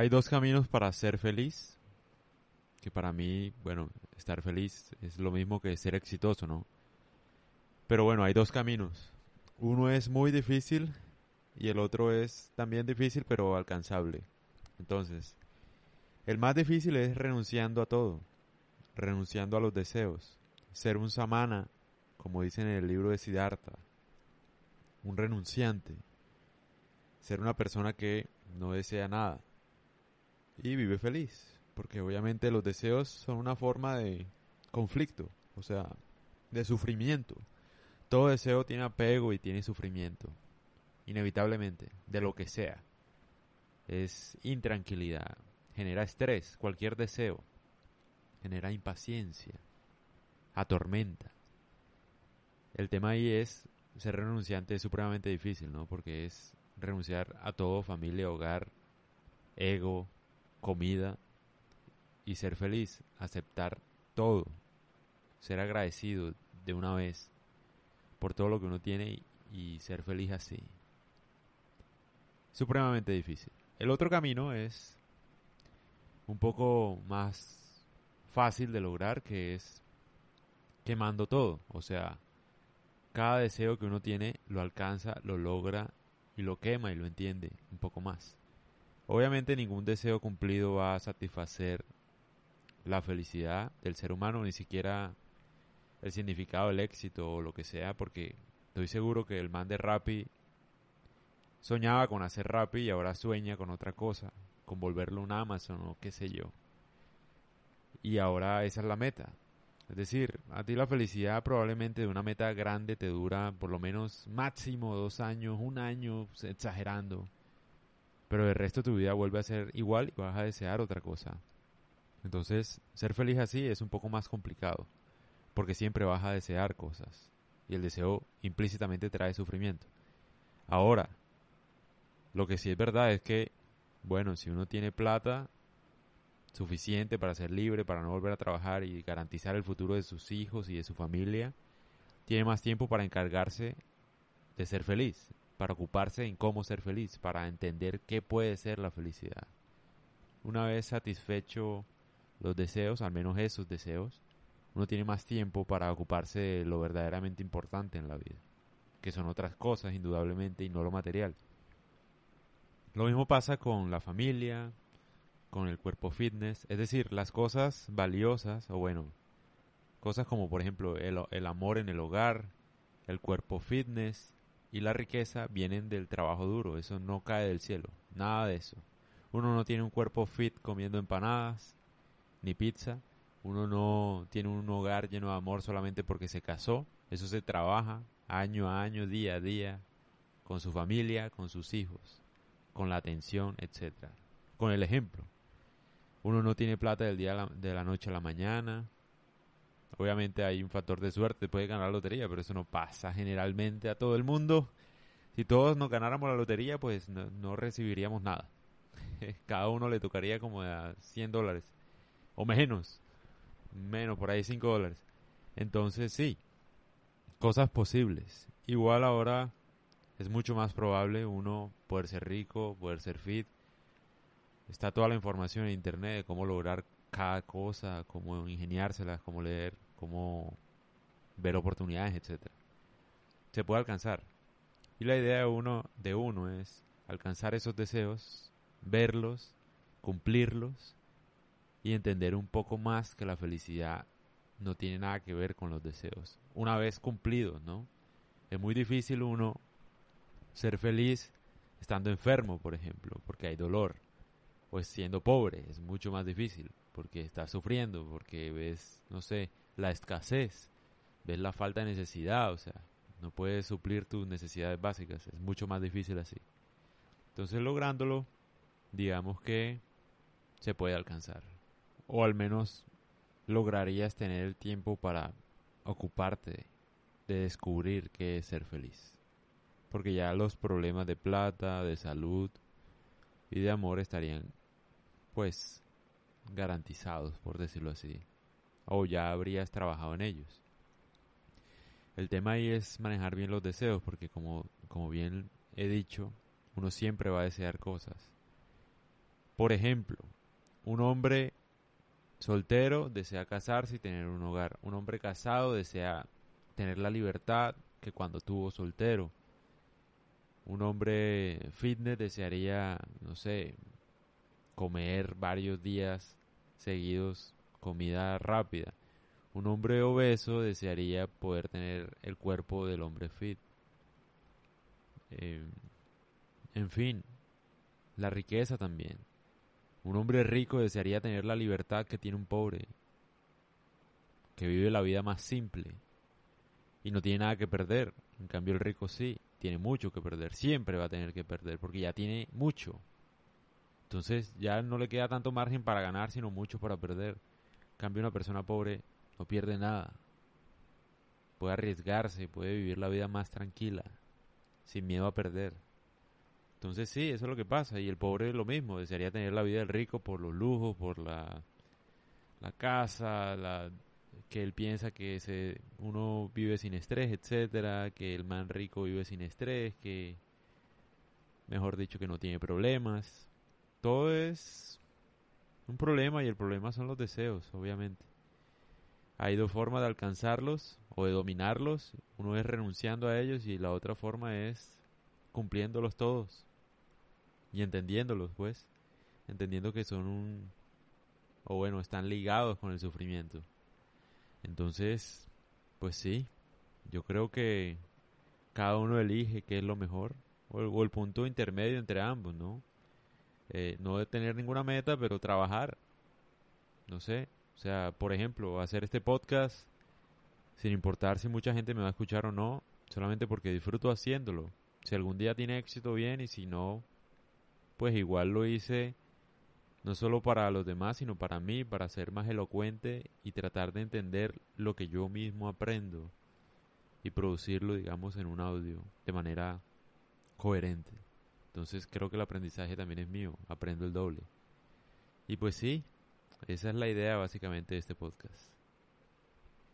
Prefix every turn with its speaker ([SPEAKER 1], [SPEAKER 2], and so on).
[SPEAKER 1] Hay dos caminos para ser feliz, que para mí, bueno, estar feliz es lo mismo que ser exitoso, ¿no? Pero bueno, hay dos caminos. Uno es muy difícil y el otro es también difícil pero alcanzable. Entonces, el más difícil es renunciando a todo, renunciando a los deseos, ser un samana, como dicen en el libro de Siddhartha, un renunciante, ser una persona que no desea nada y vive feliz, porque obviamente los deseos son una forma de conflicto, o sea, de sufrimiento. Todo deseo tiene apego y tiene sufrimiento, inevitablemente, de lo que sea. Es intranquilidad, genera estrés, cualquier deseo, genera impaciencia, atormenta. El tema ahí es ser renunciante es supremamente difícil, ¿no? Porque es renunciar a todo, familia, hogar, ego, comida y ser feliz, aceptar todo, ser agradecido de una vez por todo lo que uno tiene y, ser feliz así. Supremamente difícil. El otro camino es un poco más fácil de lograr, que es quemando todo. O sea, cada deseo que uno tiene lo alcanza, lo logra y lo quema y lo entiende un poco más. Obviamente ningún deseo cumplido va a satisfacer la felicidad del ser humano, ni siquiera el significado del éxito o lo que sea, porque estoy seguro que el man de Rappi soñaba con hacer Rappi y ahora sueña con otra cosa, con volverlo un Amazon o qué sé yo. Y ahora esa es la meta. Es decir, a ti la felicidad probablemente de una meta grande te dura por lo menos máximo dos años, un año, exagerando. Pero el resto de tu vida vuelve a ser igual y vas a desear otra cosa. Entonces, ser feliz así es un poco más complicado, porque siempre vas a desear cosas, y el deseo implícitamente trae sufrimiento. Ahora, lo que sí es verdad es que, bueno, si uno tiene plata, suficiente para ser libre, para no volver a trabajar y garantizar el futuro de sus hijos y de su familia, tiene más tiempo para encargarse de ser feliz, para ocuparse en cómo ser feliz, para entender qué puede ser la felicidad. Una vez satisfecho los deseos, al menos esos deseos, uno tiene más tiempo para ocuparse de lo verdaderamente importante en la vida, que son otras cosas indudablemente y no lo material. Lo mismo pasa con la familia, con el cuerpo fitness, es decir, las cosas valiosas, o bueno, cosas como por ejemplo el, amor en el hogar, el cuerpo fitness y la riqueza vienen del trabajo duro, eso no cae del cielo, nada de eso. Uno no tiene un cuerpo fit comiendo empanadas ni pizza, uno no tiene un hogar lleno de amor solamente porque se casó, eso se trabaja año a año, día a día, con su familia, con sus hijos, con la atención, etcétera, con el ejemplo. Uno no tiene plata del día de la noche a la mañana. Obviamente hay un factor de suerte, puede ganar la lotería, pero eso no pasa generalmente a todo el mundo. Si todos nos ganáramos la lotería, pues no, recibiríamos nada. Cada uno le tocaría como a 100 dólares. O menos. Menos, por ahí 5 dólares. Entonces sí, cosas posibles. Igual ahora es mucho más probable uno poder ser rico, poder ser fit, Está toda la información en internet de cómo lograr cada cosa, cómo ingeniárselas, cómo leer, cómo ver oportunidades, etcétera. Se puede alcanzar. Y la idea de uno, de uno es alcanzar esos deseos, verlos, cumplirlos y entender un poco más que la felicidad no tiene nada que ver con los deseos. Una vez cumplidos, ¿no? Es muy difícil uno ser feliz estando enfermo, por ejemplo, porque hay dolor pues siendo pobre es mucho más difícil porque estás sufriendo, porque ves, no sé, la escasez, ves la falta de necesidad, o sea, no puedes suplir tus necesidades básicas, es mucho más difícil así. Entonces lográndolo, digamos que se puede alcanzar, o al menos lograrías tener el tiempo para ocuparte de descubrir qué es ser feliz. Porque ya los problemas de plata, de salud y de amor estarían pues garantizados, por decirlo así, o ya habrías trabajado en ellos. El tema ahí es manejar bien los deseos, porque como, como bien he dicho, uno siempre va a desear cosas. Por ejemplo, un hombre soltero desea casarse y tener un hogar. Un hombre casado desea tener la libertad que cuando tuvo soltero. Un hombre fitness desearía, no sé, comer varios días seguidos comida rápida. Un hombre obeso desearía poder tener el cuerpo del hombre fit. Eh, en fin, la riqueza también. Un hombre rico desearía tener la libertad que tiene un pobre, que vive la vida más simple y no tiene nada que perder. En cambio el rico sí, tiene mucho que perder, siempre va a tener que perder porque ya tiene mucho. Entonces ya no le queda tanto margen para ganar, sino mucho para perder. En cambio una persona pobre no pierde nada. Puede arriesgarse, puede vivir la vida más tranquila, sin miedo a perder. Entonces sí, eso es lo que pasa. Y el pobre es lo mismo, desearía tener la vida del rico por los lujos, por la, la casa, la, que él piensa que se, uno vive sin estrés, etcétera, que el man rico vive sin estrés, que mejor dicho que no tiene problemas. Todo es un problema y el problema son los deseos, obviamente. Hay dos formas de alcanzarlos o de dominarlos. Uno es renunciando a ellos y la otra forma es cumpliéndolos todos y entendiéndolos, pues, entendiendo que son un, o bueno, están ligados con el sufrimiento. Entonces, pues sí, yo creo que cada uno elige qué es lo mejor, o el, punto intermedio entre ambos, ¿no? Eh, no de tener ninguna meta, pero trabajar, no sé, o sea, por ejemplo, hacer este podcast sin importar si mucha gente me va a escuchar o no, solamente porque disfruto haciéndolo. Si algún día tiene éxito, bien, y si no, pues igual lo hice no solo para los demás, sino para mí, para ser más elocuente y tratar de entender lo que yo mismo aprendo y producirlo, digamos, en un audio de manera coherente. Entonces creo que el aprendizaje también es mío, aprendo el doble. Y pues sí, esa es la idea básicamente de este podcast.